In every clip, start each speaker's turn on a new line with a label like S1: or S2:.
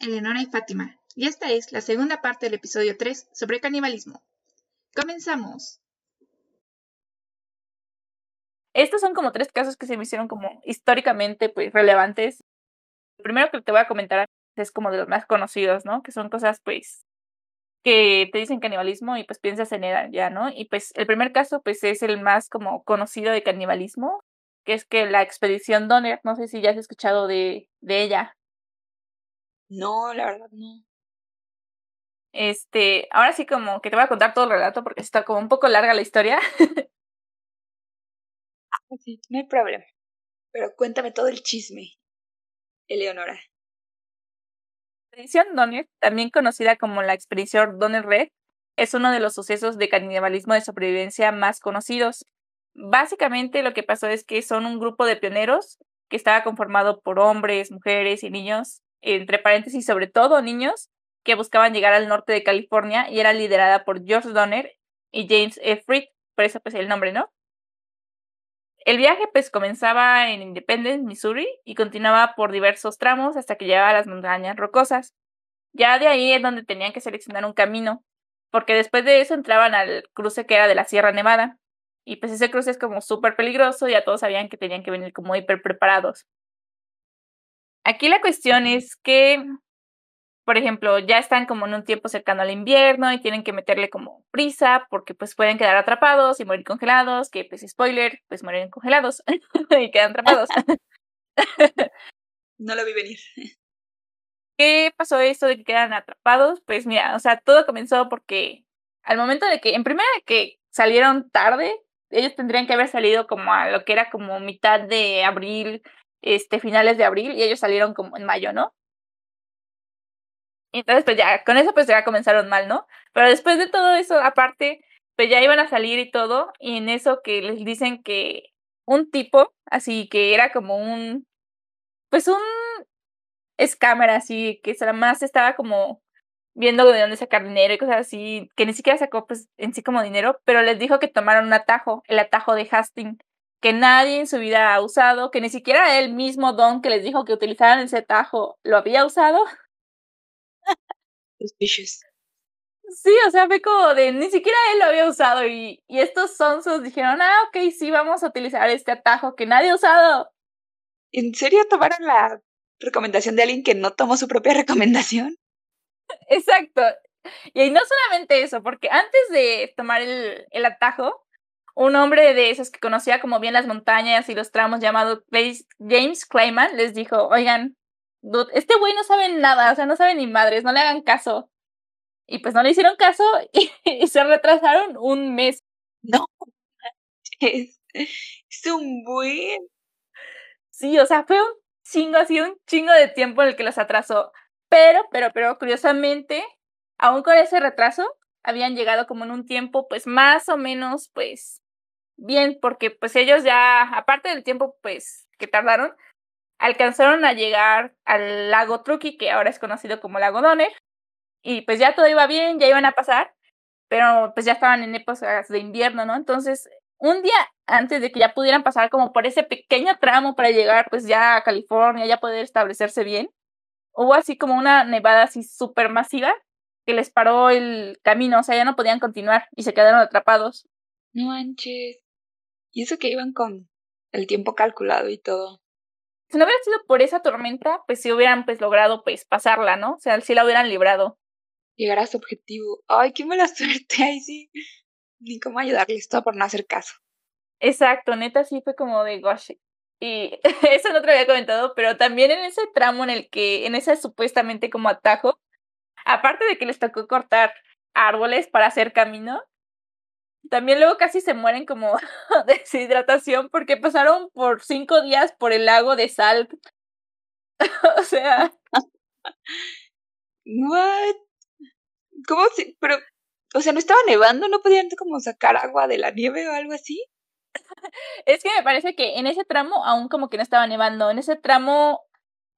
S1: y Fátima, y esta es la segunda parte del episodio 3 sobre canibalismo. ¡Comenzamos!
S2: Estos son como tres casos que se me hicieron como históricamente pues relevantes. El primero que te voy a comentar es como de los más conocidos, ¿no? Que son cosas pues que te dicen canibalismo y pues piensas en él ya, ¿no? Y pues el primer caso pues es el más como conocido de canibalismo, que es que la expedición Donner, no sé si ya has escuchado de, de ella.
S3: No, la verdad no.
S2: Este, ahora sí como que te voy a contar todo el relato porque está como un poco larga la historia.
S3: Ah, sí, no hay problema. Pero cuéntame todo el chisme, Eleonora.
S2: La expedición Donner, también conocida como la expedición Donner Red, es uno de los sucesos de canibalismo de sobrevivencia más conocidos. Básicamente lo que pasó es que son un grupo de pioneros que estaba conformado por hombres, mujeres y niños, entre paréntesis sobre todo niños, que buscaban llegar al norte de California y era liderada por George Donner y James F. Fried, por eso pues el nombre, ¿no? El viaje pues comenzaba en Independence, Missouri, y continuaba por diversos tramos hasta que llegaba a las montañas rocosas. Ya de ahí es donde tenían que seleccionar un camino, porque después de eso entraban al cruce que era de la Sierra Nevada. Y pues ese cruce es como súper peligroso, ya todos sabían que tenían que venir como hiper preparados. Aquí la cuestión es que por ejemplo, ya están como en un tiempo cercano al invierno y tienen que meterle como prisa porque pues pueden quedar atrapados y morir congelados, que pues spoiler, pues mueren congelados y quedan atrapados.
S3: no lo vi venir.
S2: ¿Qué pasó esto de que quedan atrapados? Pues mira, o sea, todo comenzó porque al momento de que, en primera que salieron tarde, ellos tendrían que haber salido como a lo que era como mitad de abril, este, finales de abril, y ellos salieron como en mayo, ¿no? entonces, pues ya, con eso pues ya comenzaron mal, ¿no? Pero después de todo eso, aparte, pues ya iban a salir y todo, y en eso que les dicen que un tipo, así que era como un, pues un scammer, así, que más estaba como viendo de dónde sacar dinero y cosas así, que ni siquiera sacó pues en sí como dinero, pero les dijo que tomaron un atajo, el atajo de Hastings, que nadie en su vida ha usado, que ni siquiera el mismo Don que les dijo que utilizaran ese atajo lo había usado. Sí, o sea, fue como de ni siquiera él lo había usado y, y estos sonsos dijeron, ah, ok, sí, vamos a utilizar este atajo que nadie ha usado.
S3: ¿En serio tomaron la recomendación de alguien que no tomó su propia recomendación?
S2: Exacto. Y no solamente eso, porque antes de tomar el, el atajo, un hombre de esos que conocía como bien las montañas y los tramos llamado James Clayman les dijo, oigan, este güey no sabe nada, o sea, no sabe ni madres, no le hagan caso. Y pues no le hicieron caso y, se retrasaron un mes.
S3: No, es, es un buen.
S2: Sí, o sea, fue un chingo, así un chingo de tiempo en el que los atrasó. Pero, pero, pero, curiosamente, aún con ese retraso, habían llegado como en un tiempo, pues más o menos, pues bien, porque pues ellos ya, aparte del tiempo, pues que tardaron, alcanzaron a llegar al lago Truckee, que ahora es conocido como lago Donner, y pues ya todo iba bien, ya iban a pasar, pero pues ya estaban en épocas de invierno, ¿no? Entonces, un día antes de que ya pudieran pasar como por ese pequeño tramo para llegar pues ya a California, ya poder establecerse bien, hubo así como una nevada así súper masiva que les paró el camino, o sea, ya no podían continuar y se quedaron atrapados.
S3: Manches. Y eso que iban con el tiempo calculado y todo
S2: si no hubiera sido por esa tormenta, pues si hubieran pues logrado pues pasarla, ¿no? O sea, si la hubieran librado.
S3: Llegar a su objetivo. Ay, qué mala suerte, ahí sí. Ni cómo ayudarles, todo por no hacer caso.
S2: Exacto, neta sí fue como de gosh. Y eso no te lo había comentado, pero también en ese tramo en el que, en ese supuestamente como atajo, aparte de que les tocó cortar árboles para hacer camino, también luego casi se mueren como de deshidratación porque pasaron por cinco días por el lago de sal. o sea.
S3: What? ¿Cómo si? Pero, o sea, ¿no estaba nevando? ¿No podían como sacar agua de la nieve o algo así?
S2: es que me parece que en ese tramo aún como que no estaba nevando. En ese tramo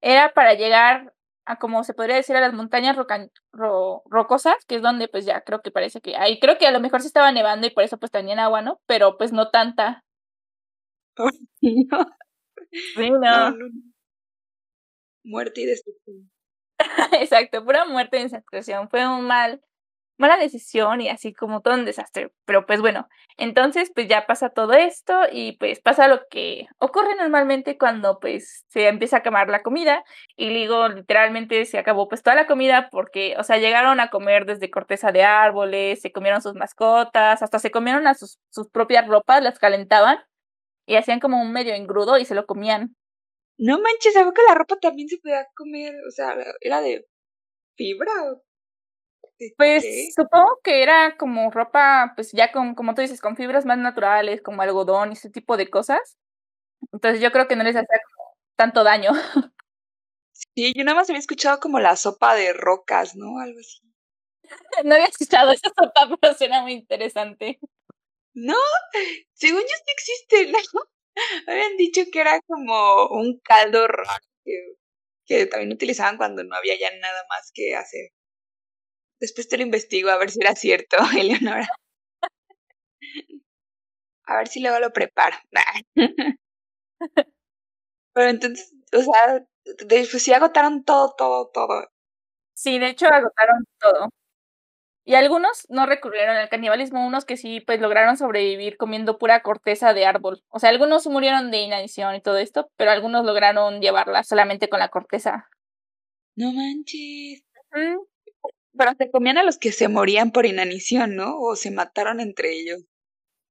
S2: era para llegar a como se podría decir a las montañas rocosas, que es donde pues ya creo que parece que ahí creo que a lo mejor se estaba nevando y por eso pues tenían agua, ¿no? Pero pues no tanta.
S3: no.
S2: Sí, no.
S3: Muerte y destrucción.
S2: Exacto, pura muerte en esa situación. Fue un mal, mala decisión y así como todo un desastre. Pero pues bueno, entonces pues ya pasa todo esto y pues pasa lo que ocurre normalmente cuando pues se empieza a quemar la comida y digo literalmente se acabó pues toda la comida porque, o sea, llegaron a comer desde corteza de árboles, se comieron sus mascotas, hasta se comieron a sus, sus propias ropas, las calentaban y hacían como un medio engrudo y se lo comían.
S3: No manches, ¿sabes que la ropa también se podía comer? O sea, era de fibra.
S2: Pues supongo que era como ropa, pues ya con, como tú dices, con fibras más naturales, como algodón y ese tipo de cosas. Entonces yo creo que no les hacía tanto daño.
S3: Sí, yo nada más había escuchado como la sopa de rocas, ¿no? Algo así.
S2: no había escuchado esa sopa, pero suena muy interesante.
S3: No, según yo sí existe, ¿no? Habían dicho que era como un caldo raro que, que también utilizaban cuando no había ya nada más que hacer. Después te lo investigo a ver si era cierto, Eleonora. A ver si luego lo preparo. Pero entonces, o sea, después sí agotaron todo, todo, todo.
S2: Sí, de hecho agotaron todo. Y algunos no recurrieron al canibalismo, unos que sí, pues lograron sobrevivir comiendo pura corteza de árbol. O sea, algunos murieron de inanición y todo esto, pero algunos lograron llevarla solamente con la corteza.
S3: No manches. Pero se comían a los que se morían por inanición, ¿no? O se mataron entre ellos.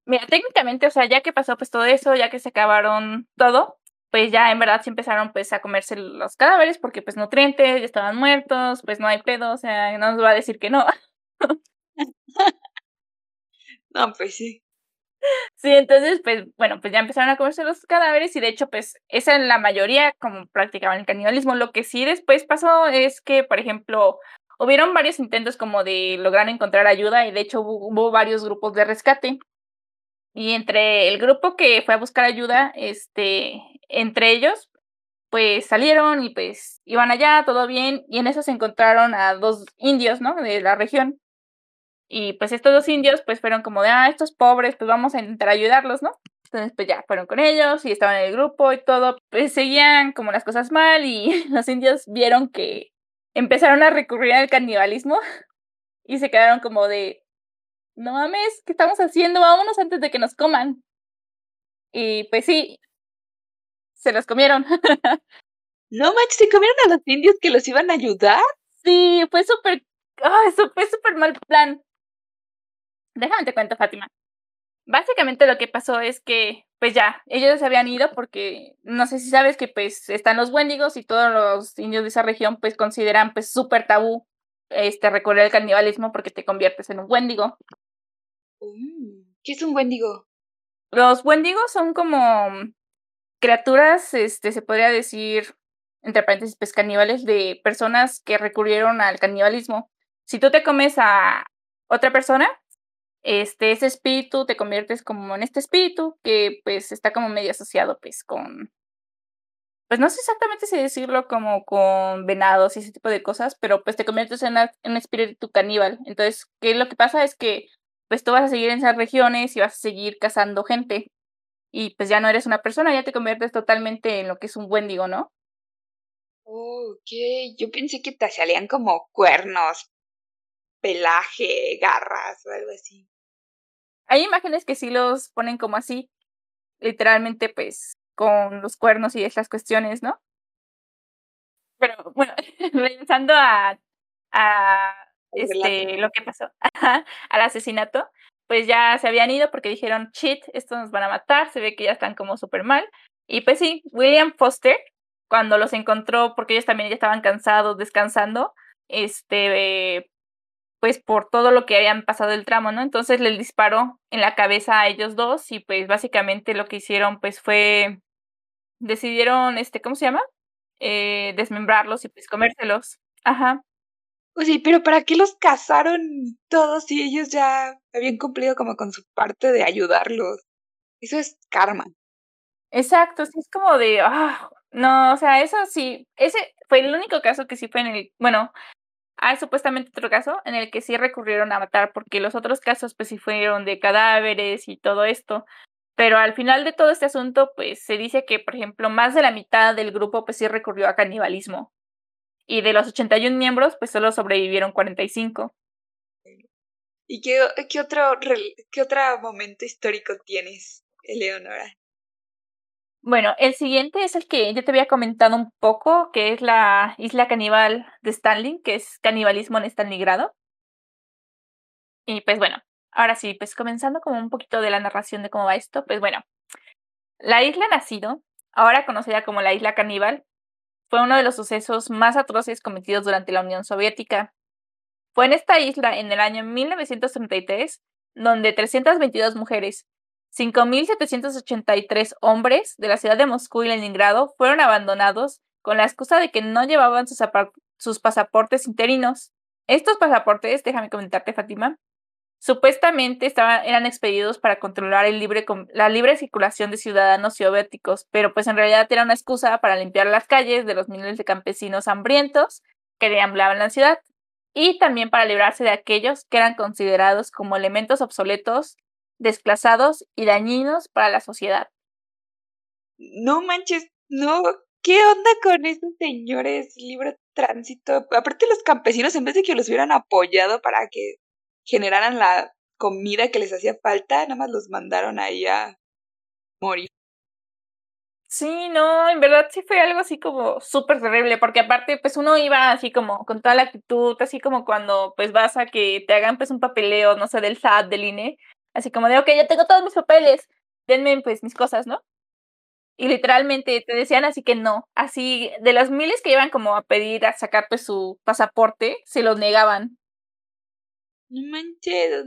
S2: Mira, técnicamente, o sea, ya que pasó pues todo eso, ya que se acabaron todo, pues ya en verdad sí empezaron pues a comerse los cadáveres porque pues nutrientes, ya estaban muertos, pues no hay pedo, o sea, no nos va a decir que no.
S3: no, pues sí.
S2: Sí, entonces, pues, bueno, pues ya empezaron a comerse los cadáveres y de hecho, pues, esa en la mayoría como practicaban el canibalismo. Lo que sí después pasó es que, por ejemplo, hubieron varios intentos como de lograr encontrar ayuda y de hecho hubo, varios grupos de rescate. Y entre el grupo que fue a buscar ayuda, este, entre ellos, pues salieron y pues iban allá, todo bien, y en eso se encontraron a dos indios, ¿no? De la región. Y pues estos dos indios pues fueron como de, ah, estos pobres, pues vamos a intentar ayudarlos, ¿no? Entonces pues ya fueron con ellos y estaban en el grupo y todo, pues seguían como las cosas mal y los indios vieron que empezaron a recurrir al canibalismo y se quedaron como de, no mames, ¿qué estamos haciendo? Vámonos antes de que nos coman. Y pues sí, se los comieron.
S3: no manches, ¿se comieron a los indios que los iban a ayudar?
S2: Sí, fue súper, eso fue súper mal plan. Déjame te cuento, Fátima. Básicamente lo que pasó es que, pues ya, ellos se habían ido porque, no sé si sabes que pues están los Wendigos y todos los indios de esa región pues consideran pues súper tabú este recorrer el canibalismo porque te conviertes en un Wendigo.
S3: Mm, ¿Qué es un Wendigo?
S2: Los Wendigos son como criaturas, este, se podría decir, entre paréntesis, pues caníbales de personas que recurrieron al canibalismo. Si tú te comes a otra persona, este, espíritu te conviertes como en este espíritu que pues está como medio asociado pues con, pues no sé exactamente si decirlo como con venados y ese tipo de cosas, pero pues te conviertes en, un espíritu caníbal. Entonces, ¿qué lo que pasa? Es que pues tú vas a seguir en esas regiones y vas a seguir cazando gente. Y pues ya no eres una persona, ya te conviertes totalmente en lo que es un buen digo, ¿no?
S3: ok, yo pensé que te salían como cuernos, pelaje, garras o algo así.
S2: Hay imágenes que sí los ponen como así, literalmente pues con los cuernos y esas cuestiones, ¿no? Pero bueno, regresando a, a este, lo que pasó, al asesinato, pues ya se habían ido porque dijeron, shit, estos nos van a matar, se ve que ya están como súper mal. Y pues sí, William Foster, cuando los encontró, porque ellos también ya estaban cansados, descansando, este, pues por todo lo que habían pasado el tramo, ¿no? Entonces les disparó en la cabeza a ellos dos y pues básicamente lo que hicieron pues fue, decidieron, este, ¿cómo se llama? Eh, desmembrarlos y pues comérselos. Ajá.
S3: Oye, pero ¿para qué los cazaron todos si ellos ya habían cumplido como con su parte de ayudarlos? Eso es karma.
S2: Exacto, sí, es como de, ah, no, o sea, eso sí, ese fue el único caso que sí fue en el, bueno, hay supuestamente otro caso en el que sí recurrieron a matar, porque los otros casos pues sí fueron de cadáveres y todo esto. Pero al final de todo este asunto, pues se dice que, por ejemplo, más de la mitad del grupo pues sí recurrió a canibalismo. y de los 81 miembros, pues solo sobrevivieron 45.
S3: ¿Y qué, qué, otro, qué otro momento histórico tienes, Eleonora?
S2: Bueno, el siguiente es el que ya te había comentado un poco, que es la isla caníbal de Stanley, que es canibalismo en Stalingrado. Y pues bueno, ahora sí, pues comenzando como un poquito de la narración de cómo va esto, pues bueno, la isla Nacido, ahora conocida como la isla caníbal, fue uno de los sucesos más atroces cometidos durante la Unión Soviética. Fue en esta isla en el año 1933 donde 322 mujeres, 5.783 hombres de la ciudad de Moscú y Leningrado fueron abandonados con la excusa de que no llevaban sus, pasaportes interinos. Estos pasaportes, déjame comentarte, Fátima, Supuestamente eran expedidos para controlar la libre circulación de ciudadanos soviéticos, pero pues en realidad era una excusa para limpiar las calles de los miles de campesinos hambrientos que deambulaban la ciudad y también para librarse de aquellos que eran considerados como elementos obsoletos, desplazados y dañinos para la sociedad.
S3: No manches, no, ¿qué onda con esos señores libre tránsito? Aparte los campesinos, en vez de que los hubieran apoyado para que generaran la comida que les hacía falta, nada más los mandaron ahí a morir.
S2: Sí, no, en verdad sí fue algo así como súper terrible, porque aparte pues uno iba así como con toda la actitud, así como cuando pues vas a que te hagan pues un papeleo, no sé, del SAT, del INE, así como de, ok, ya tengo todos mis papeles, denme pues mis cosas, ¿no? Y literalmente te decían así que no, así de las miles que iban como a pedir a sacar pues su pasaporte, se lo negaban.
S3: No manches,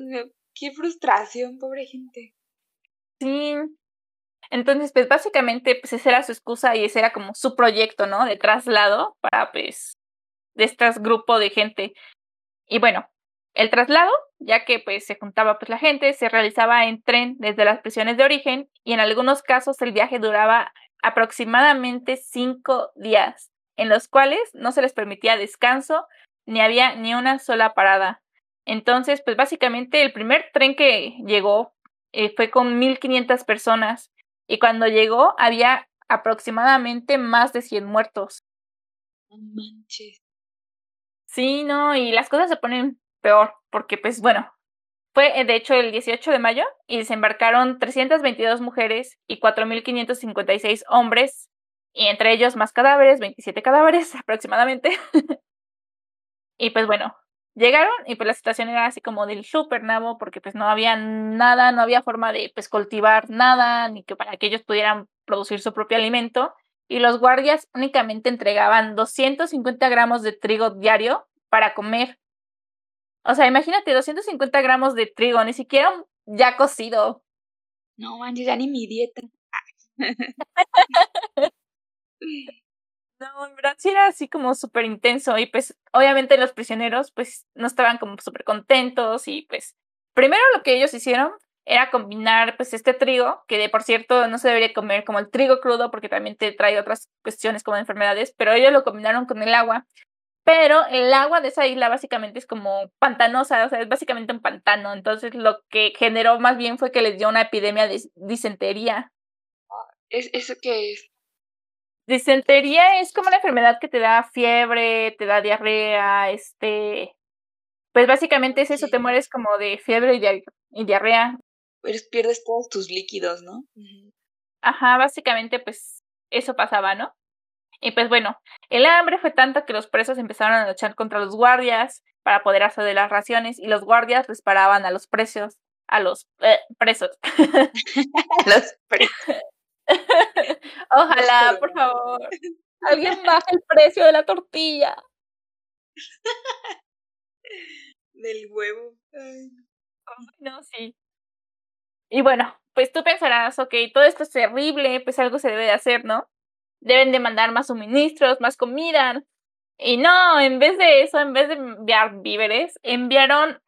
S3: qué frustración, pobre gente.
S2: Sí. Entonces, pues básicamente, pues esa era su excusa y ese era como su proyecto, ¿no? De traslado para, pues, de este grupo de gente. Y bueno, el traslado, ya que pues se juntaba pues la gente, se realizaba en tren desde las prisiones de origen y en algunos casos el viaje duraba aproximadamente cinco días, en los cuales no se les permitía descanso ni había ni una sola parada. Entonces, pues básicamente el primer tren que llegó eh, fue con 1.500 personas y cuando llegó había aproximadamente más de 100 muertos.
S3: No manches.
S2: Sí, no, y las cosas se ponen peor porque, pues bueno, fue eh, de hecho el 18 de mayo y desembarcaron 322 mujeres y 4.556 hombres y entre ellos más cadáveres, 27 cadáveres aproximadamente. y pues bueno, Llegaron y pues la situación era así como del super nabo porque pues no había nada, no había forma de pues cultivar nada ni que para que ellos pudieran producir su propio alimento y los guardias únicamente entregaban 250 gramos de trigo diario para comer. O sea, imagínate 250 gramos de trigo, ni siquiera ya cocido.
S3: No manches, ya ni mi dieta.
S2: No, en verdad sí era así como súper intenso y pues obviamente los prisioneros pues no estaban como súper contentos y pues primero lo que ellos hicieron era combinar pues este trigo, que de por cierto no se debería comer como el trigo crudo porque también te trae otras cuestiones como enfermedades, pero ellos lo combinaron con el agua. Pero el agua de esa isla básicamente es como pantanosa, o sea, es básicamente un pantano. Entonces lo que generó más bien fue que les dio una epidemia de disentería.
S3: ¿Es, ¿Eso qué es?
S2: Disentería es como una enfermedad que te da fiebre, te da diarrea, este, pues básicamente es eso, te mueres como de fiebre y, diarrea.
S3: Pues pierdes todos tus líquidos, ¿no?
S2: Ajá, básicamente pues eso pasaba, ¿no? Y pues bueno, el hambre fue tanto que los presos empezaron a luchar contra los guardias para poder hacer de las raciones y los guardias disparaban a los presos, a los eh, presos.
S3: los presos.
S2: Ojalá, por favor. Alguien baje el precio de la tortilla.
S3: Del huevo.
S2: No, sí. Y bueno, pues tú pensarás, ok, todo esto es terrible, pues algo se debe de hacer, ¿no? Deben de mandar más suministros, más comida. Y no, en vez de eso, en vez de enviar víveres, enviaron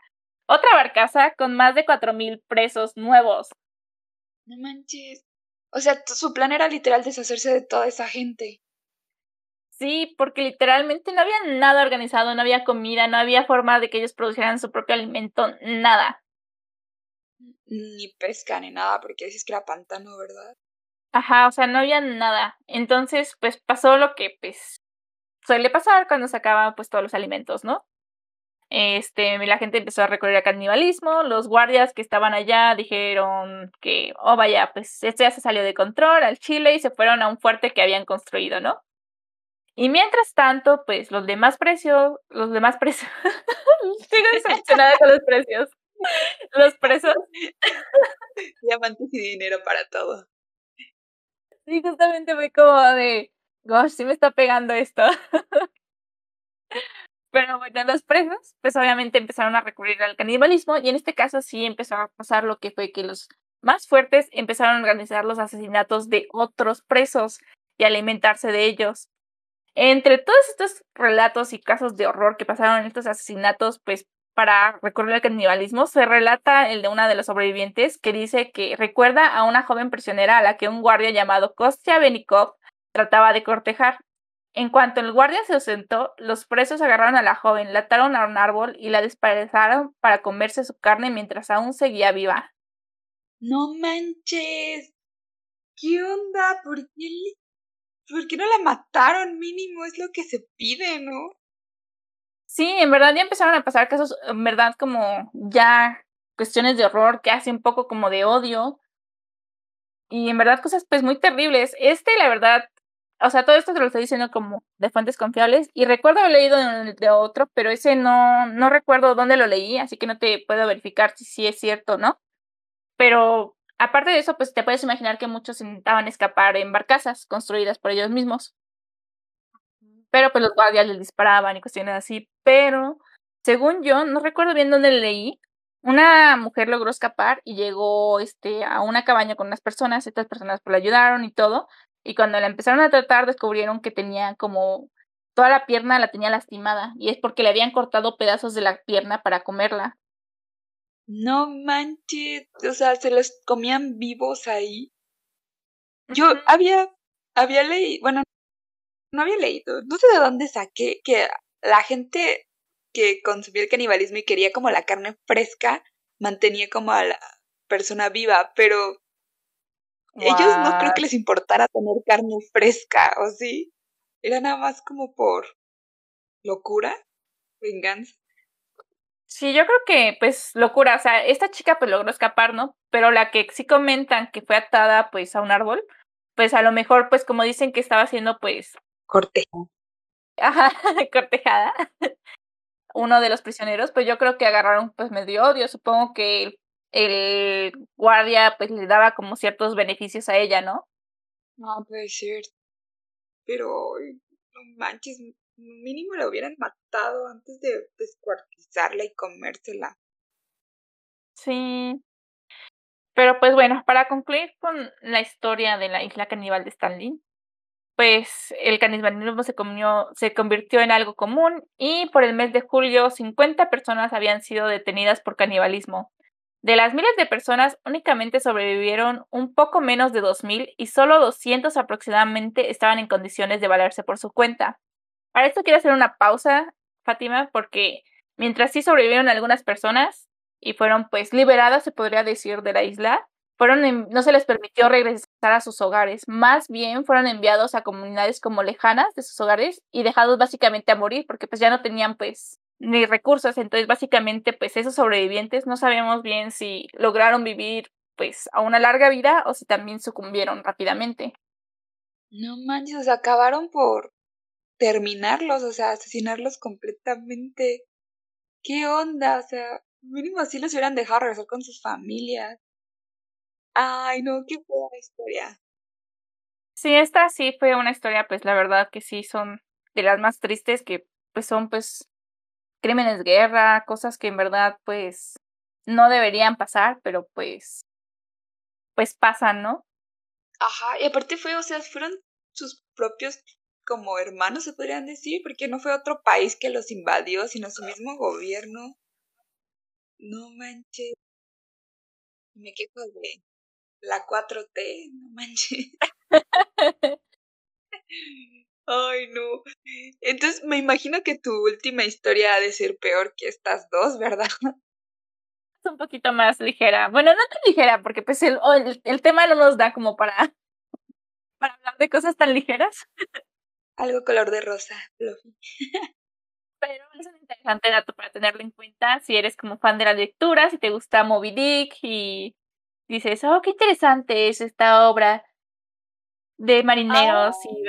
S2: otra barcaza con más de cuatro mil presos nuevos.
S3: No manches. O sea, su plan era literal deshacerse de toda esa gente.
S2: Sí, porque literalmente no había nada organizado, no había comida, no había forma de que ellos producieran su propio alimento, nada.
S3: Ni pesca ni nada, porque dices que era pantano, ¿verdad?
S2: Ajá, o sea, no había nada. Entonces, pues pasó lo que, pues, suele pasar cuando se acaban pues todos los alimentos, ¿no? Este, la gente empezó a recurrir al canibalismo, los guardias que estaban allá dijeron que, oh vaya, pues esto ya se salió de control al Chile y se fueron a un fuerte que habían construido, ¿no? Y mientras tanto, pues los demás precios, los demás precios, sigo decepcionada con los precios. Los presos.
S3: Diamantes y dinero para todo.
S2: Sí, justamente fue como de, gosh, sí me está pegando esto. Pero bueno, los presos, pues obviamente empezaron a recurrir al canibalismo y en este caso sí empezó a pasar lo que fue que los más fuertes empezaron a organizar los asesinatos de otros presos y alimentarse de ellos. Entre todos estos relatos y casos de horror que pasaron en estos asesinatos, pues para recurrir al canibalismo, se relata el de una de los sobrevivientes que dice que recuerda a una joven prisionera a la que un guardia llamado Kostya Benikov trataba de cortejar. En cuanto el guardia se ausentó, los presos agarraron a la joven, la ataron a un árbol y la despedazaron para comerse su carne mientras aún seguía viva.
S3: No manches. ¿Qué onda? ¿Por qué, ¿Por qué no la mataron? Mínimo es lo que se pide, ¿no?
S2: Sí, en verdad ya empezaron a pasar casos, en verdad, como ya cuestiones de horror, que hace un poco como de odio. Y en verdad cosas pues muy terribles. Este, la verdad, o sea, todo esto te lo estoy diciendo como de fuentes confiables. Y recuerdo haber leído de, otro, pero ese no, no recuerdo dónde lo leí, así que no te puedo verificar si sí es cierto o no. Pero aparte de eso, pues te puedes imaginar que muchos intentaban escapar en barcazas construidas por ellos mismos. Pero pues los guardias les disparaban y cuestiones así. Pero, según yo, no recuerdo bien dónde leí, una mujer logró escapar y llegó este, a una cabaña con unas personas. Estas personas pues la ayudaron y todo. Y cuando la empezaron a tratar, descubrieron que tenía como toda la pierna la tenía lastimada. Y es porque le habían cortado pedazos de la pierna para comerla.
S3: No manches, o sea, se los comían vivos ahí. Yo había, había leído, bueno, no había leído, no sé de dónde saqué que la gente que consumía el canibalismo y quería como la carne fresca mantenía como a la persona viva, pero ellos no creo que les importara tener carne fresca, ¿o sí? Era nada más como por locura, venganza.
S2: Sí, yo creo que, pues, locura. O sea, esta chica pues logró escapar, ¿no? Pero la que sí comentan que fue atada pues a un árbol, pues a lo mejor, pues como dicen que estaba haciendo pues...
S3: Cortejada.
S2: Ajá, cortejada. Uno de los prisioneros, pues yo creo que agarraron pues medio odio. Supongo que el, el guardia pues le daba como ciertos beneficios a ella, ¿no?
S3: No, puede ser. Pero, no manches, mínimo la hubieran matado antes de descuartizarla y comérsela.
S2: Sí. Pero pues bueno, para concluir con la historia de la isla caníbal de Stanley, pues el canibalismo se, se convirtió en algo común y por el mes de julio 50 personas habían sido detenidas por canibalismo. De las miles de personas, únicamente sobrevivieron un poco menos de 2.000 y solo 200 aproximadamente estaban en condiciones de valerse por su cuenta. Para esto quiero hacer una pausa, Fátima, porque mientras sí sobrevivieron algunas personas y fueron pues liberadas, se podría decir, de la isla, fueron no se les permitió regresar a sus hogares, más bien fueron enviados a comunidades como lejanas de sus hogares y dejados básicamente a morir porque pues ya no tenían pues ni recursos, entonces básicamente pues esos sobrevivientes no sabíamos bien si lograron vivir pues a una larga vida o si también sucumbieron rápidamente.
S3: No manches, acabaron por terminarlos, o sea, asesinarlos completamente. ¿Qué onda? O sea, mínimo así los hubieran dejado regresar con sus familias. Ay, no, qué buena historia.
S2: Sí, esta sí fue una historia, pues la verdad que sí son de las más tristes que pues son pues crímenes de guerra, cosas que en verdad pues no deberían pasar, pero pues pues pasan, ¿no?
S3: Ajá, y aparte fue, o sea, fueron sus propios como hermanos, se podrían decir, porque no fue otro país que los invadió, sino su mismo gobierno. No manches. Me quejo de la 4T, no manches. Ay, no. Entonces me imagino que tu última historia ha de ser peor que estas dos, ¿verdad?
S2: Es un poquito más ligera. Bueno, no tan ligera, porque pues el, el, el tema no nos da como para, para hablar de cosas tan ligeras.
S3: Algo color de rosa, Fluffy.
S2: Pero es un interesante dato para tenerlo en cuenta si eres como fan de la lectura, si te gusta Moby Dick y dices, oh, qué interesante es esta obra de marineros y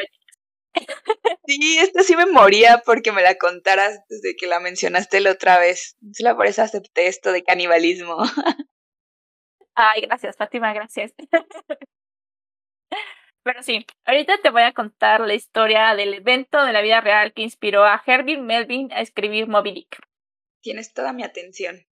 S3: Sí, esta sí me moría porque me la contaras desde que la mencionaste la otra vez. Solo por eso acepté esto de canibalismo.
S2: Ay, gracias, Fátima, gracias. Pero sí, ahorita te voy a contar la historia del evento de la vida real que inspiró a Herbie Melvin a escribir Moby Dick.
S3: Tienes toda mi atención.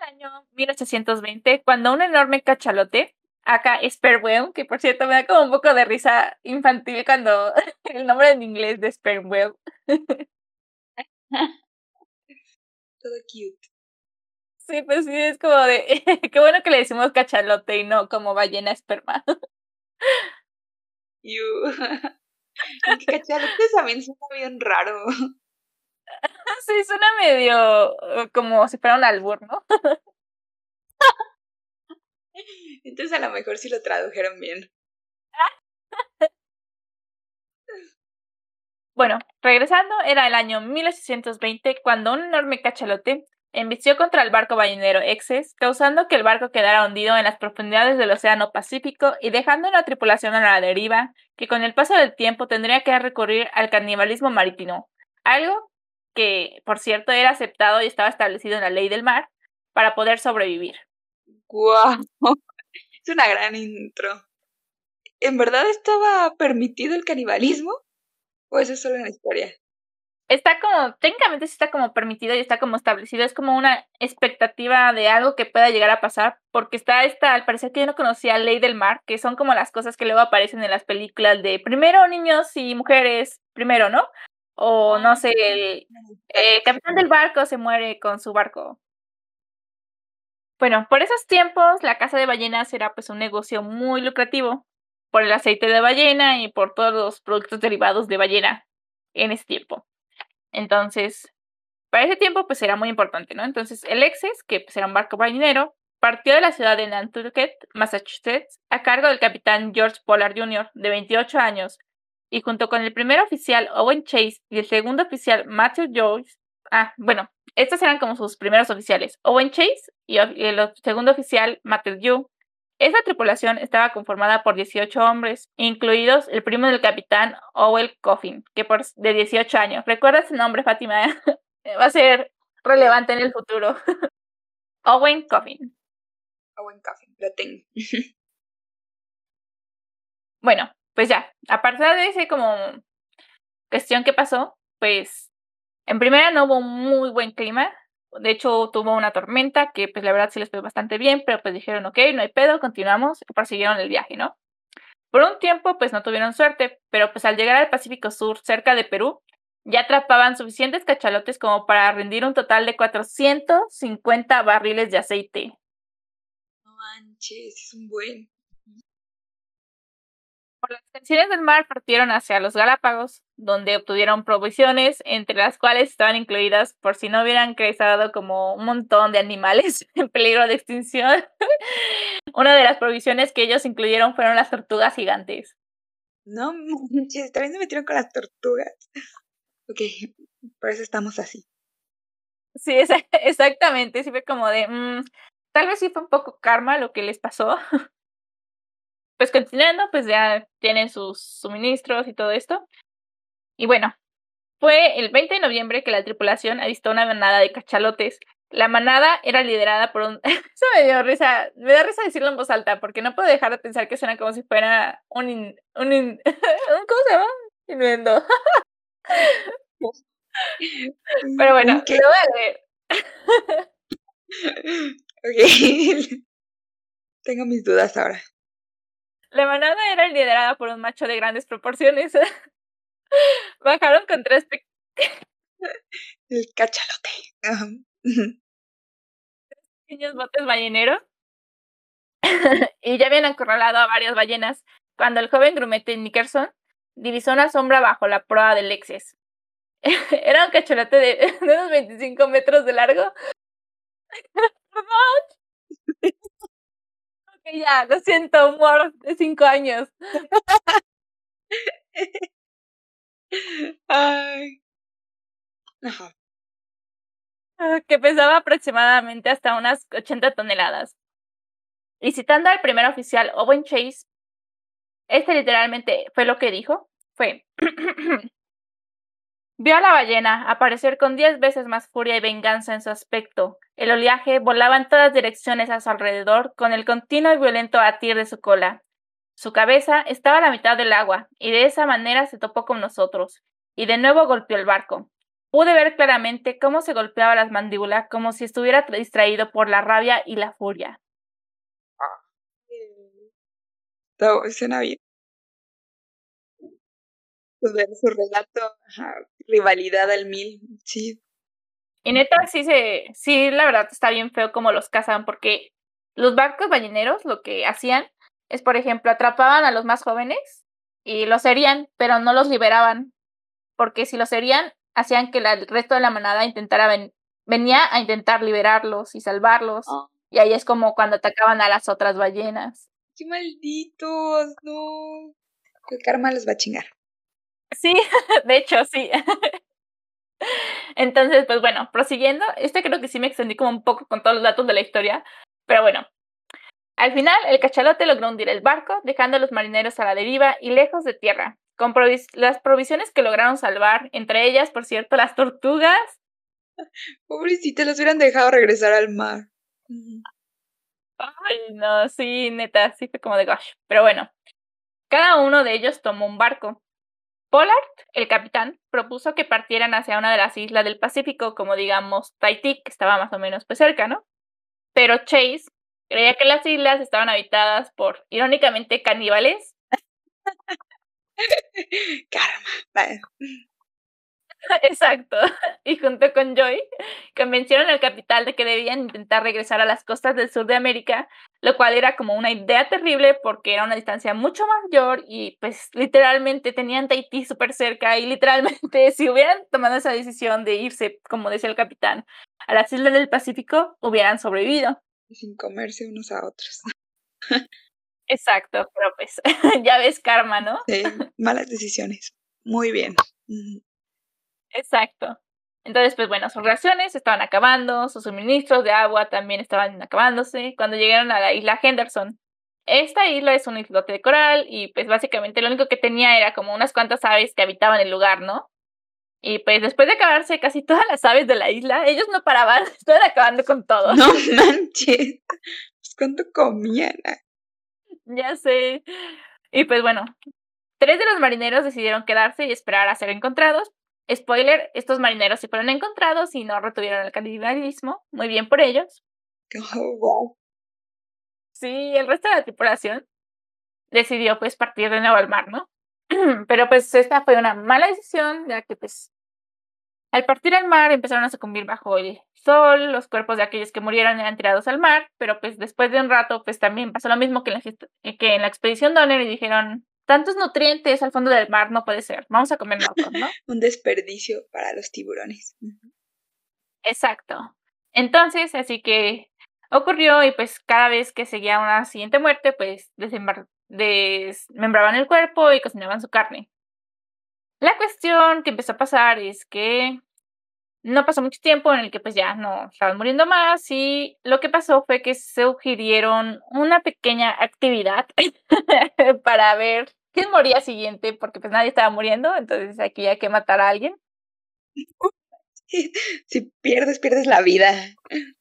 S2: El año 1820, cuando un enorme cachalote, acá Spermwell, que por cierto me da como un poco de risa infantil cuando el nombre en inglés de Spermwell.
S3: Todo cute.
S2: Sí, pues sí, es como de, qué bueno que le decimos cachalote y no como ballena esperma.
S3: You. Cachalote también suena bien raro.
S2: Sí, suena medio uh, como si fuera un albur, ¿no?
S3: Entonces a lo mejor sí lo tradujeron bien.
S2: Bueno, regresando, era el año 1820 cuando un enorme cachalote embistió contra el barco ballenero Exes, causando que el barco quedara hundido en las profundidades del Océano Pacífico y dejando una tripulación a la deriva que con el paso del tiempo tendría que recurrir al canibalismo marítimo, algo que, por cierto, era aceptado y estaba establecido en la ley del mar para poder sobrevivir.
S3: ¡Guau! Es una gran intro. ¿En verdad estaba permitido el canibalismo? ¿O eso es solo una historia?
S2: está como, técnicamente sí está como permitido y está como establecido, es como una expectativa de algo que pueda llegar a pasar, porque está esta, al parecer que yo no conocía Ley del Mar, que son como las cosas que luego aparecen en las películas de primero niños y mujeres, primero, ¿no? O no sé, el, capitán del barco se muere con su barco. Bueno, por esos tiempos la caza de ballenas era pues un negocio muy lucrativo por el aceite de ballena y por todos los productos derivados de ballena en ese tiempo. Entonces, para ese tiempo, pues era muy importante, ¿no? Entonces, el Exes, que pues, era un barco marinero, partió de la ciudad de Nantucket, Massachusetts, a cargo del capitán George Pollard Jr., de 28 años, y junto con el primer oficial Owen Chase y el segundo oficial Matthew Joyce, ah, bueno, estos eran como sus primeros oficiales, Owen Chase y el segundo oficial Matthew Joyce, esa tripulación estaba conformada por 18 hombres, incluidos el primo del capitán Owen Coffin, que por de 18 años. ¿Recuerdas ese nombre, Fátima? Va a ser relevante en el futuro. Owen Coffin.
S3: Owen Coffin, lo tengo.
S2: bueno, pues ya, aparte de ese como cuestión que pasó, pues en primera no hubo muy buen clima, de hecho, tuvo una tormenta que, pues, la verdad sí les fue bastante bien, pero pues dijeron, ok, no hay pedo, continuamos, y prosiguieron el viaje, ¿no? Por un tiempo, pues no tuvieron suerte, pero pues al llegar al Pacífico Sur, cerca de Perú, ya atrapaban suficientes cachalotes como para rendir un total de 450 barriles de aceite.
S3: No manches, es un buen.
S2: Las tensiones del mar partieron hacia los Galápagos, donde obtuvieron provisiones, entre las cuales estaban incluidas, por si no hubieran crecido como un montón de animales en peligro de extinción. Una de las provisiones que ellos incluyeron fueron las tortugas gigantes.
S3: No manches, también se metieron con las tortugas. Ok, por eso estamos así.
S2: Sí, exactamente. Sí fue como de. Mm, tal vez sí fue un poco karma lo que les pasó. Pues continuando, pues ya tienen sus suministros y todo esto. Y bueno, fue el 20 de noviembre que la tripulación avistó una manada de cachalotes. La manada era liderada por un... Eso me dio risa, me da risa decirlo en voz alta, porque no puedo dejar de pensar que suena como si fuera un... un, ¿Cómo se llama? Innuendo. Pero bueno, lo voy a leer.
S3: ok. Tengo mis dudas ahora.
S2: La manada era liderada por un macho de grandes proporciones. Bajaron con tres
S3: El cachalote.
S2: pequeños botes balleneros y ya habían acorralado a varias ballenas cuando el joven grumete Nickerson divisó una sombra bajo la proa del Lexus. Era un cachalote de, unos 25 metros de largo. Ya, lo siento, humor de cinco años.
S3: Ay. Ajá.
S2: Ah, que pesaba aproximadamente hasta unas 80 toneladas. Y citando al primer oficial Owen Chase, este literalmente fue lo que dijo, fue, vio a la ballena aparecer con diez veces más furia y venganza en su aspecto. El oleaje volaba en todas direcciones a su alrededor con el continuo y violento batir de su cola. Su cabeza estaba a la mitad del agua, y de esa manera se topó con nosotros, y de nuevo golpeó el barco. Pude ver claramente cómo se golpeaba las mandíbulas como si estuviera distraído por la rabia y la furia.
S3: Todo suena. Su, su relato, rivalidad al mil, sí.
S2: Y neta, sí se, sí, la verdad está bien feo como los cazan, porque los barcos balleneros lo que hacían es, por ejemplo, atrapaban a los más jóvenes y los herían, pero no los liberaban, porque si los herían, hacían que el resto de la manada intentara venía a intentar liberarlos y salvarlos.
S3: Ah.
S2: Y ahí es como cuando atacaban a las otras ballenas.
S3: ¡Qué malditos! No. El karma los va a chingar.
S2: Sí, de hecho, sí. Entonces, pues bueno, prosiguiendo, este creo que sí me extendí como un poco con todos los datos de la historia, pero bueno. Al final, el cachalote logró hundir el barco, dejando a los marineros a la deriva y lejos de tierra, con las provisiones que lograron salvar, entre ellas, por cierto, las tortugas.
S3: Pobrecita, los hubieran dejado regresar al mar.
S2: Ay, no, sí, neta, sí fue como de gosh. Pero bueno, cada uno de ellos tomó un barco. Pollard, el capitán, propuso que partieran hacia una de las islas del Pacífico, como digamos Tahití, que estaba más o menos pues cerca, ¿no? Pero Chase creía que las islas estaban habitadas por, irónicamente, caníbales.
S3: Karma.
S2: Exacto. Y junto con Joy, convencieron al capital de que debían intentar regresar a las costas del sur de América, lo cual era como una idea terrible porque era una distancia mucho mayor y pues literalmente tenían Tahití súper cerca y literalmente si hubieran tomado esa decisión de irse, como decía el capitán, a las islas del Pacífico, hubieran sobrevivido.
S3: Sin comerse unos a otros.
S2: Exacto, pero pues ya ves karma, ¿no?
S3: Sí, malas decisiones. Muy bien.
S2: Exacto. Entonces, pues bueno, sus raciones estaban acabando, sus suministros de agua también estaban acabándose cuando llegaron a la isla Henderson. Esta isla es un islote de coral y pues básicamente lo único que tenía era como unas cuantas aves que habitaban el lugar, ¿no? Y pues después de acabarse casi todas las aves de la isla, ellos no paraban, estaban acabando con todo.
S3: No manches. Pues cuánto comían.
S2: Ya sé. Y pues bueno, tres de los marineros decidieron quedarse y esperar a ser encontrados, Spoiler, estos marineros sí fueron encontrados y no retuvieron el canibalismo. Muy bien por ellos.
S3: Oh,
S2: sí, el resto de la tripulación decidió pues partir de nuevo al mar, ¿no? Pero pues esta fue una mala decisión, ya que pues al partir al mar empezaron a sucumbir bajo el sol, los cuerpos de aquellos que murieron eran tirados al mar, pero pues después de un rato pues también pasó lo mismo que en la, que en la expedición Donner y dijeron, tantos nutrientes al fondo del mar no puede ser. Vamos a comer ¿no?
S3: Un desperdicio para los tiburones.
S2: Exacto. Entonces, así ocurrió y pues cada vez que seguía una siguiente muerte, pues desmembraban el cuerpo y cocinaban su carne. La cuestión que empezó a pasar es que no pasó mucho tiempo en el que pues ya no estaban muriendo más y lo que pasó fue que sugirieron una pequeña actividad para ver ¿Quién moría siguiente? Porque pues nadie estaba muriendo, entonces aquí hay que matar a alguien.
S3: Si pierdes, pierdes la vida.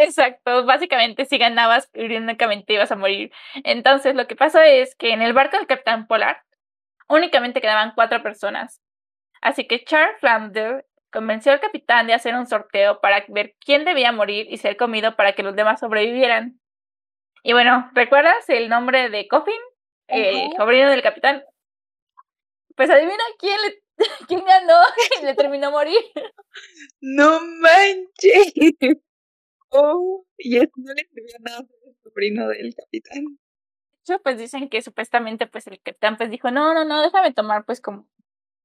S2: Exacto, básicamente si ganabas, únicamente ibas a morir. Entonces lo que pasó es que en el barco del Capitán Polar únicamente quedaban cuatro personas. Así que Charles Flander convenció al capitán de hacer un sorteo para ver quién debía morir y ser comido para que los demás sobrevivieran. Y bueno, ¿recuerdas el nombre de Coffin? Eh, sobrino del capitán. Pues adivina quién le quién ganó y le terminó a morir.
S3: No manches. Oh, y eso no le sirvió nada al sobrino del capitán.
S2: Yo pues dicen que supuestamente pues el capitán pues dijo, no, no, no, déjame tomar pues como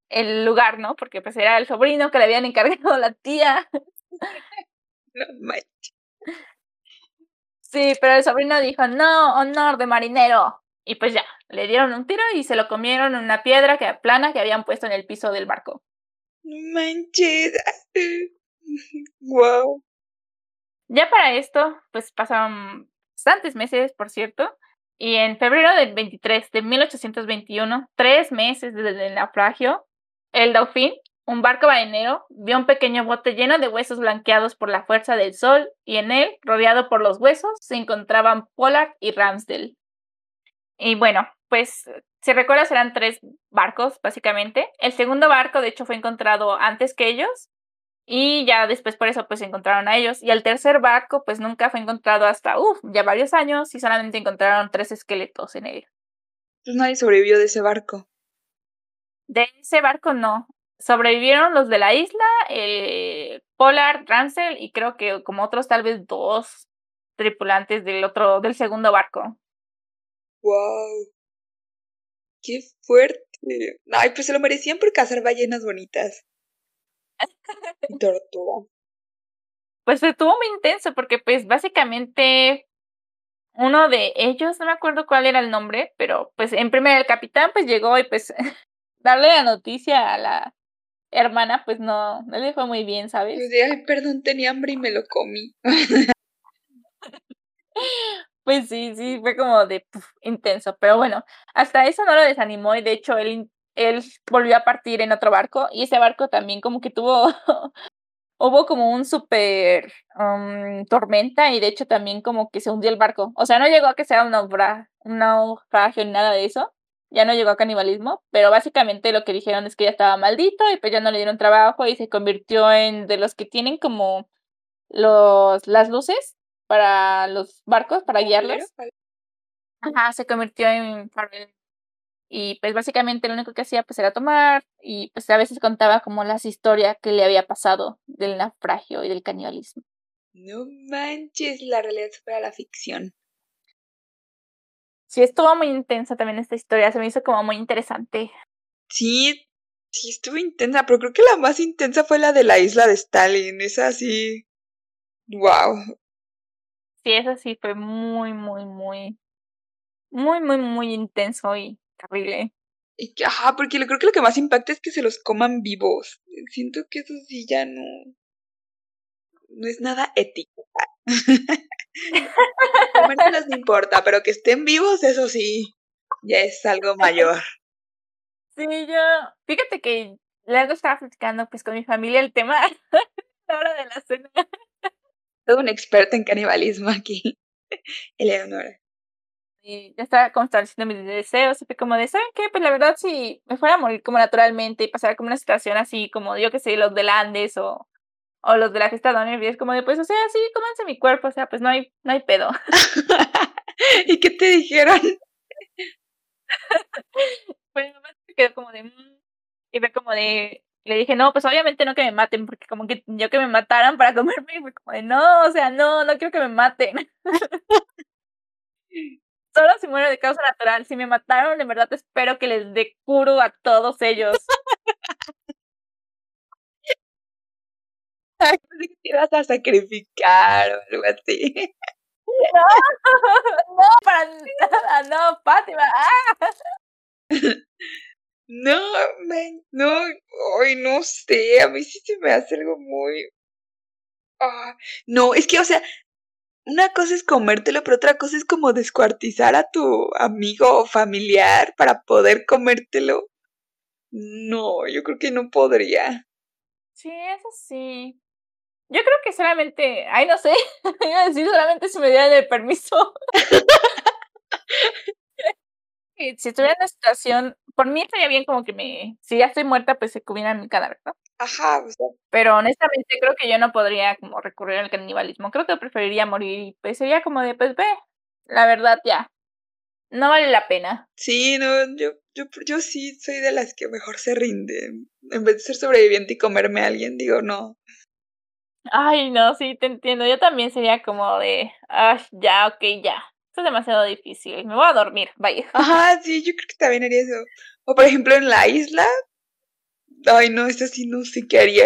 S2: el lugar, ¿no? Porque pues era el sobrino que le habían encargado la tía.
S3: No manches.
S2: Sí, pero el sobrino dijo, no, honor de marinero Y pues ya, le dieron un tiro y se lo comieron en una piedra que, plana que habían puesto en el piso del barco.
S3: No manches. wow.
S2: Ya para esto, pues pasaron bastantes meses, por cierto, y en febrero del 23 de 1821, tres meses desde el naufragio, el Dauphin, un barco balenero, vio un pequeño bote lleno de huesos blanqueados por la fuerza del sol y en él, rodeado por los huesos, se encontraban Pollard y Ramsdale. Y bueno, pues si recuerdas eran tres barcos básicamente. El segundo barco de hecho fue encontrado antes que ellos y ya después por eso pues encontraron a ellos. Y el tercer barco pues nunca fue encontrado hasta, uff, ya varios años y solamente encontraron tres esqueletos en él.
S3: Pues nadie sobrevivió de ese barco.
S2: De ese barco no. Sobrevivieron los de la isla, el Pollard, Ransel y creo que como otros tal vez dos tripulantes del otro, del segundo barco.
S3: Wow. Qué fuerte. Ay, pues se lo merecían por cazar ballenas bonitas. y tortuga.
S2: Pues estuvo muy intenso porque pues básicamente uno de ellos, no me acuerdo cuál era el nombre, pero pues en primer el capitán pues llegó y pues darle la noticia a la hermana pues no, no le fue muy bien, ¿sabes?
S3: Pues ay, perdón, tenía hambre y me lo comí.
S2: Pues sí, sí, fue como de intenso, pero bueno, hasta eso no lo desanimó y de hecho él, él volvió a partir en otro barco y ese barco también como que tuvo, hubo como un super um, tormenta y de hecho también como que se hundió el barco, o sea, no llegó a que sea un naufragio ni nada de eso, ya no llegó a canibalismo, pero básicamente lo que dijeron es que ya estaba maldito y pues ya no le dieron trabajo y se convirtió en de los que tienen como los, las luces para los barcos, para guiarlos. Ajá, se convirtió en y pues básicamente lo único que hacía pues era tomar y pues a veces contaba como las historias que le había pasado del naufragio y del canibalismo.
S3: No manches, la realidad supera la ficción.
S2: Sí, estuvo muy intensa también esta historia, se me hizo como muy interesante.
S3: Sí, sí estuvo intensa, pero creo que la más intensa fue la de la isla de Stalin, esa así. Wow,
S2: Sí, eso sí fue muy, muy, muy, muy, muy, muy intenso y terrible.
S3: Y que, ajá, porque creo que lo que más impacta es que se los coman vivos. Siento que eso sí ya no. No es nada ético. No importa, pero que estén vivos, eso sí, ya es algo mayor.
S2: Sí, yo. Fíjate que luego estaba platicando pues con mi familia el tema la hora de la cena
S3: todo un experto en canibalismo aquí, Eleonora.
S2: Y ya estaba constanciando mis deseos, y fue como de, ¿saben qué? Pues la verdad, si me fuera a morir como naturalmente y pasar como una situación así, como yo que sé, los del Andes o, o los de la gesta de es como de, pues, o sea, sí, cómanse mi cuerpo, o sea, pues no hay, no hay pedo.
S3: ¿Y qué te dijeron?
S2: pues nomás me quedó como de, mm", y fue como de, le dije, no, pues obviamente no que me maten, porque como que yo que me mataran para comerme, y fue como de, no, o sea, no, no quiero que me maten. Solo si muero de causa natural. Si me mataron, en verdad espero que les dé curo a todos ellos.
S3: Ay, que te ibas a sacrificar o algo así.
S2: No, no, para nada, no, Fátima. ¡Ah!
S3: No, no, hoy no sé, a mí sí se me hace algo muy... Ah, no, es que, o sea, una cosa es comértelo, pero otra cosa es como descuartizar a tu amigo o familiar para poder comértelo. No, yo creo que no podría.
S2: Sí, eso sí. Yo creo que solamente, ay, no sé, iba a decir solamente si me dieran el permiso. si estuviera en una situación, por mí estaría bien como que me, si ya estoy muerta, pues se comiera mi cadáver, ¿no?
S3: Ajá,
S2: Pero honestamente creo que yo no podría como recurrir al canibalismo. Creo que preferiría morir y pues sería como de, pues ve, la verdad ya, no vale la pena.
S3: Sí, no, yo, yo, yo sí soy de las que mejor se rinde. En vez de ser sobreviviente y comerme a alguien, digo, no.
S2: Ay, no, sí, te entiendo. Yo también sería como de, ah, ya, ok, ya. Esto es demasiado difícil. Me voy a dormir. Bye.
S3: Ajá, sí, yo creo que también haría eso. O por ejemplo en la isla. Ay, no, esto sí no sé qué haría.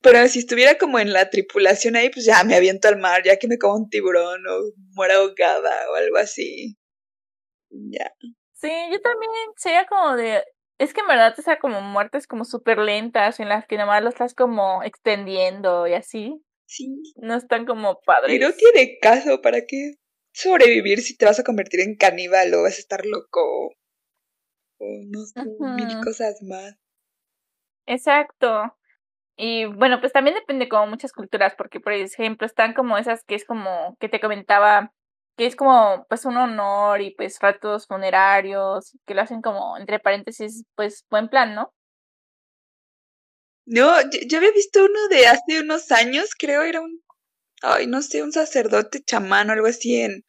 S3: Pero si estuviera como en la tripulación ahí, pues ya me aviento al mar, ya que me como un tiburón o muera ahogada o algo así. Ya.
S2: Sí, yo también sería como de. Es que en verdad te sea como muertes como súper lentas, en las que nomás lo estás como extendiendo y así.
S3: Sí.
S2: No están como
S3: Y
S2: padres.
S3: no tiene caso, ¿para qué sobrevivir si te vas a convertir en caníbal o vas a estar loco? O no sé, mil cosas más.
S2: Exacto. Y bueno, pues también depende como muchas culturas, porque por ejemplo están como esas que es como que te comentaba, que es como pues un honor y pues ratos funerarios, que lo hacen como entre paréntesis, pues buen plan, ¿no?
S3: No, yo, yo había visto uno de hace unos años, creo era un, ay, no sé, un sacerdote chamán o algo así en,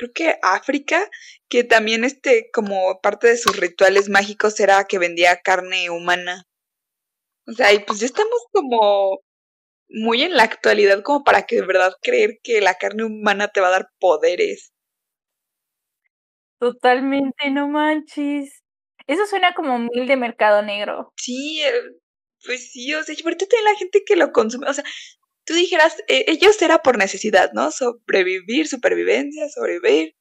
S3: creo que África, que también este, como parte de sus rituales mágicos era que vendía carne humana. O sea, y pues ya estamos como muy en la actualidad como para que de verdad creer que la carne humana te va a dar poderes.
S2: Totalmente, no manches. Eso suena como mil de mercado negro.
S3: Sí, pues sí, o sea, ahorita también la gente que lo consume, o sea, tú dijeras, eh, ellos era por necesidad, ¿no? Sobrevivir, supervivencia, sobrevivir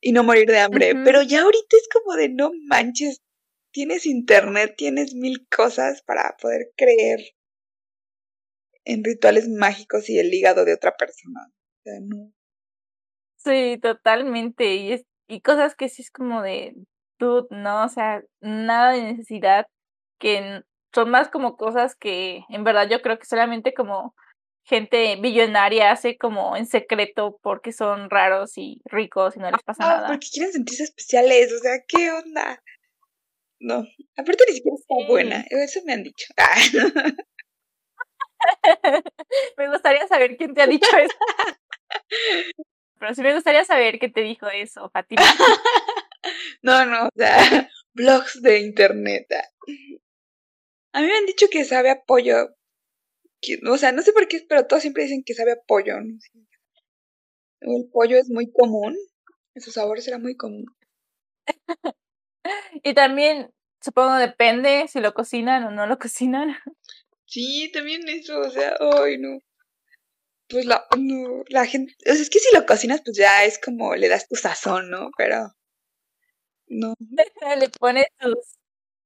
S3: y no morir de hambre. Pero ya ahorita es como de no manches, tienes internet, tienes mil cosas para poder creer en rituales mágicos y el hígado de otra persona. O sea, no.
S2: Sí, totalmente. Y, es, y cosas que sí es como de, dude, no, o sea, nada de necesidad, que son más como cosas que en verdad yo creo que solamente como gente billonaria hace como en secreto porque son raros y ricos y no les pasa
S3: Ah,
S2: nada.
S3: porque quieren sentirse especiales, o sea, ¿qué onda? No, aparte ni siquiera está
S2: Sí.
S3: buena, eso me han dicho. Ah.
S2: me gustaría saber quién te ha dicho eso. Pero sí me gustaría saber qué te dijo eso, Fátima.
S3: No, no, o sea, blogs de internet. A mí me han dicho que sabe a pollo. que- o sea, no sé por qué, pero todos siempre dicen que sabe a pollo. ¿no? el pollo es muy común. Su sabor será muy común.
S2: Y también, supongo, depende si lo cocinan o no lo cocinan.
S3: Sí, también eso, o sea, ay, no. Pues la, no, la gente, o sea, es que si lo cocinas, pues ya es como le das tu sazón, ¿no? Pero, no.
S2: Le pones tus,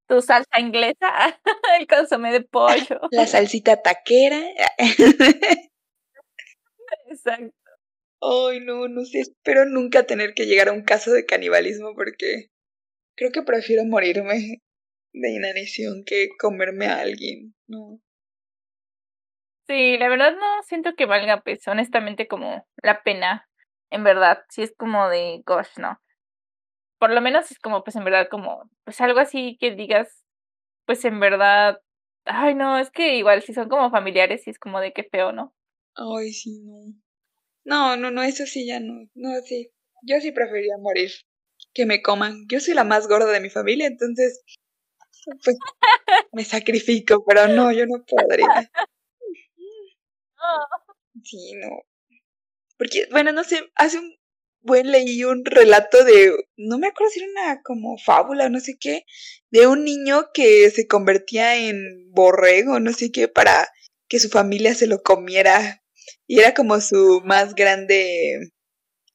S2: tu salsa inglesa, el consomé de pollo.
S3: La salsita taquera.
S2: Exacto.
S3: Ay, no, no sé, espero nunca tener que llegar a un caso de canibalismo porque creo que prefiero morirme de inanición que comerme a alguien, ¿no?
S2: Sí, la verdad no siento que valga pues honestamente como la pena, en verdad, sí es como de gosh, no. Por lo menos es como pues en verdad como pues algo así que digas pues en verdad, ay no, es que igual si son como familiares sí es como de qué feo, ¿no?
S3: Ay, sí, no. No, no, no, eso sí ya no. No, sí. Yo sí preferiría morir que me coman. Yo soy la más gorda de mi familia, entonces, pues, me sacrifico, pero no, yo no podría. Sí, no. Porque, bueno, no sé, hace un buen leí un relato de, no me acuerdo si era una como fábula o no sé qué, de un niño que se convertía en borrego, no sé qué, para que su familia se lo comiera. Y era como su más grande,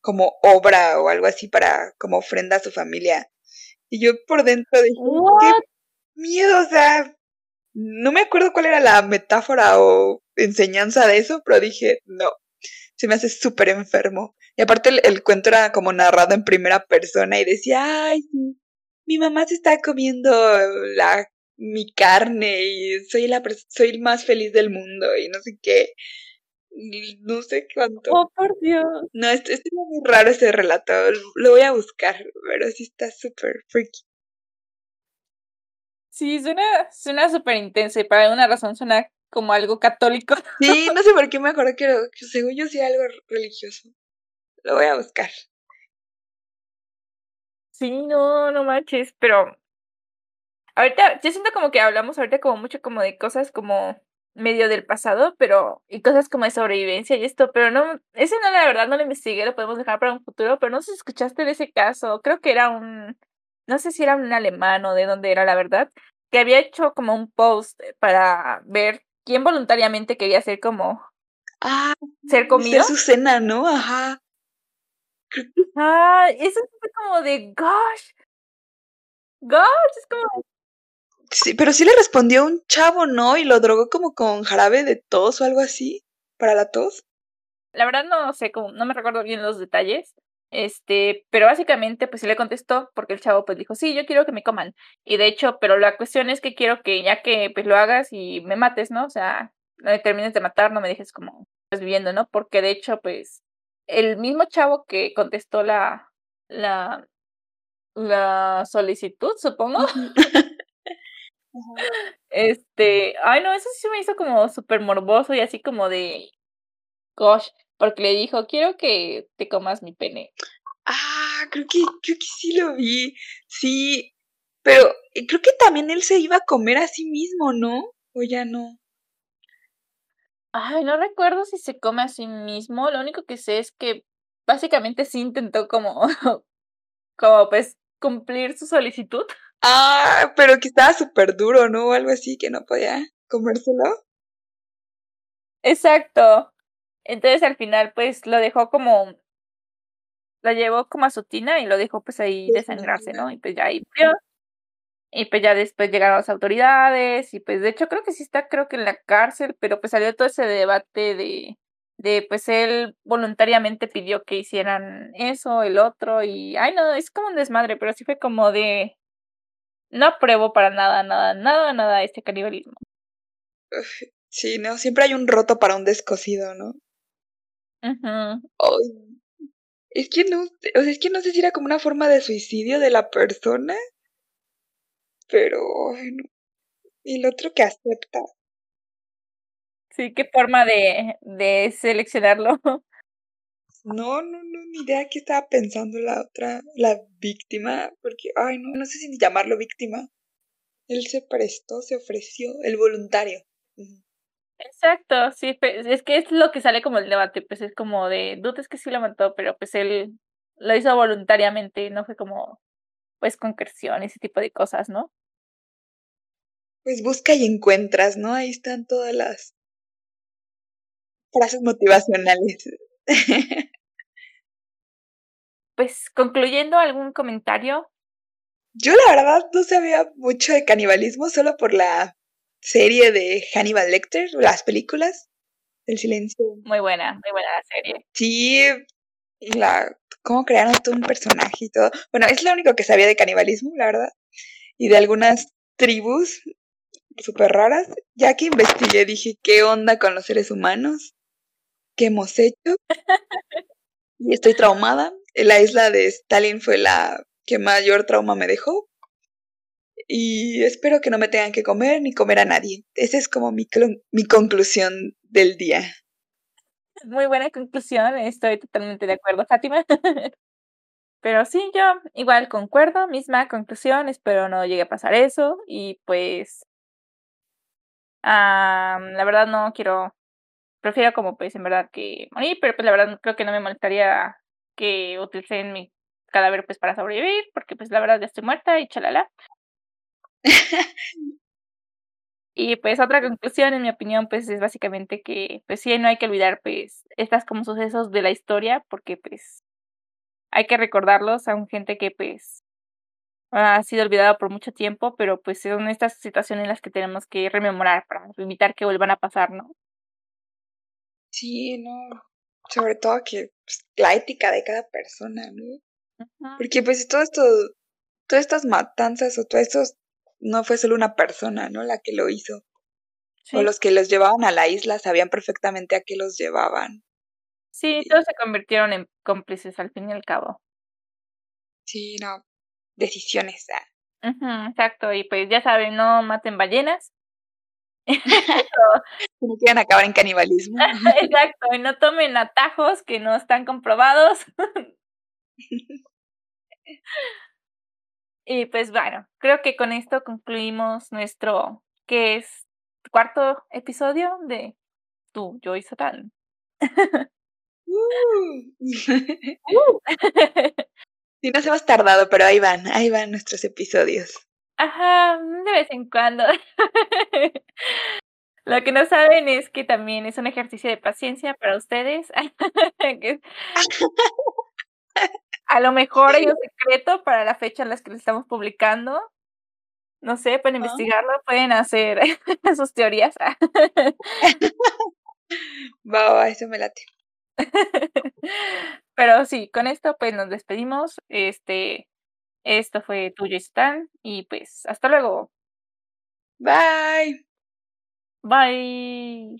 S3: como obra o algo así para, como ofrenda a su familia. Y yo por dentro dije, qué miedo, o sea, no me acuerdo cuál era la metáfora o enseñanza de eso, pero dije, no, se me hace súper enfermo. Y aparte el, el cuento era como narrado en primera persona y decía, ay, mi mamá se está comiendo la, mi carne y soy, la, soy el más feliz del mundo y no sé qué. Y no sé cuánto.
S2: Oh, por Dios.
S3: No, este, este es muy raro ese relato. Lo voy a buscar, pero sí está súper freaky.
S2: Sí, suena, suena súper intenso y por alguna razón suena como algo católico.
S3: Sí, no sé por qué me acuerdo que, según yo sí algo religioso. Lo voy a buscar.
S2: Sí, no, no manches, pero ahorita, yo siento como que hablamos ahorita como mucho como de cosas como medio del pasado, pero, y cosas como de sobrevivencia y esto, pero no, ese no, la verdad, no lo investigué, lo podemos dejar para un futuro, pero no sé si escuchaste de ese caso, creo que era un, no sé si era un alemán o de dónde era, la verdad, que había hecho como un post para ver quién voluntariamente quería ser como,
S3: Ah,
S2: ser
S3: ser
S2: comido.
S3: su cena, ¿no? Ajá.
S2: Ah, eso fue como de gosh. Gosh, es como.
S3: Sí, pero sí le respondió un chavo, ¿no? Y lo drogó como con jarabe de tos o algo así, para la tos.
S2: La verdad no sé, como, no me recuerdo bien los detalles. Este, pero básicamente pues sí le contestó porque el chavo pues dijo, sí, yo quiero que me coman. Y de hecho, pero la cuestión es que quiero que ya que pues lo hagas y me mates, ¿no? O sea, no me termines de matar, no me dejes como pues viviendo, ¿no? Porque de hecho pues el mismo chavo que contestó la, la, la solicitud, supongo. este, ay no, eso sí me hizo como súper morboso y así como de, gosh, porque le dijo, quiero que te comas mi pene.
S3: Ah, creo que, creo que sí lo vi. Sí, pero eh, creo que también él se iba a comer a sí mismo, ¿no? O ya no.
S2: Ay, no recuerdo si se come a sí mismo. Lo único que sé es que básicamente sí intentó como, como pues cumplir su solicitud.
S3: Ah, pero que estaba súper duro, ¿no? O algo así, que no podía comérselo.
S2: Exacto. Entonces al final pues lo dejó como, lo llevó como a su tina y lo dejó pues ahí desangrarse, ¿no? Y pues ya ahí murió. Y pues ya después llegaron las autoridades y pues de hecho creo que sí está creo que en la cárcel, pero pues salió todo ese debate de, de pues él voluntariamente pidió que hicieran eso, el otro y ay no, es como un desmadre, pero sí fue como de no apruebo para nada, nada, nada, nada este canibalismo.
S3: Sí, no, siempre hay un roto para un descosido, ¿no? es que no, o sea, es que no sé si era como una forma de suicidio de la persona, pero bueno. Y el otro que acepta.
S2: Sí, qué forma de, de seleccionarlo.
S3: No, no, no, ni idea qué estaba pensando la otra, la víctima, porque, ay, no, no sé si llamarlo víctima. Él se prestó, se ofreció, el voluntario.
S2: Exacto, sí, es que es lo que sale como el debate, pues es como de, dudas que sí lo mató, pero pues él lo hizo voluntariamente, no fue como, pues, concreción, ese tipo de cosas, ¿no?
S3: Pues busca y encuentras, ¿no? Ahí están todas las frases motivacionales.
S2: pues, concluyendo, ¿algún comentario?
S3: Yo la verdad no sabía mucho de canibalismo, solo por la serie de Hannibal Lecter, las películas, El silencio.
S2: Muy buena, muy buena la serie.
S3: Sí, la, cómo crearon todo un personaje y todo. Bueno, es lo único que sabía de canibalismo, la verdad. Y de algunas tribus súper raras. Ya que investigué, dije, ¿qué onda con los seres humanos? ¿Qué hemos hecho? y estoy traumada. La isla de Stalin fue la que mayor trauma me dejó y espero que no me tengan que comer ni comer a nadie. Esa es como mi, mi conclusión del día.
S2: Muy buena conclusión, estoy totalmente de acuerdo, Fátima. Pero sí, yo igual concuerdo, misma conclusión, espero no llegue a pasar eso y pues la verdad no quiero, prefiero como pues en verdad que morir, pero pues la verdad creo que no me molestaría que utilicen mi cadáver pues para sobrevivir, porque pues la verdad ya estoy muerta y chalala. y pues otra conclusión, en mi opinión, pues es básicamente que, pues sí, no hay que olvidar, pues, estas como sucesos de la historia, porque pues hay que recordarlos a un gente que pues ha sido olvidada por mucho tiempo, pero pues son estas situaciones en las que tenemos que rememorar para evitar que vuelvan a pasar, ¿no?
S3: Sí, no, sobre todo que pues, la ética de cada persona, ¿no? Porque pues todo esto, todas estas matanzas o todos estos no fue solo una persona, ¿no? La que lo hizo. O los que los llevaban a la isla sabían perfectamente a qué los llevaban.
S2: Sí, todos se convirtieron en cómplices al fin y al cabo.
S3: Sí, no. Decisiones.
S2: Ah. exacto, y pues ya saben, no maten ballenas.
S3: no quieran acabar en canibalismo.
S2: exacto, y no tomen atajos que no están comprobados. Y pues bueno, creo que con esto concluimos nuestro, que es cuarto episodio de Tú, yo y Satán.
S3: Uh. uh. Sí, nos hemos tardado, pero ahí van, ahí van nuestros episodios.
S2: Ajá, de vez en cuando. Lo que no saben es que también es un ejercicio de paciencia para ustedes. A lo mejor hay un secreto para la fecha en las que lo estamos publicando. No sé, pueden investigarlo, pueden hacer sus teorías.
S3: va, eso me late.
S2: Pero sí, con esto pues nos despedimos. Este, esto fue tuyo y Stan. Y pues, hasta luego.
S3: Bye.
S2: Bye.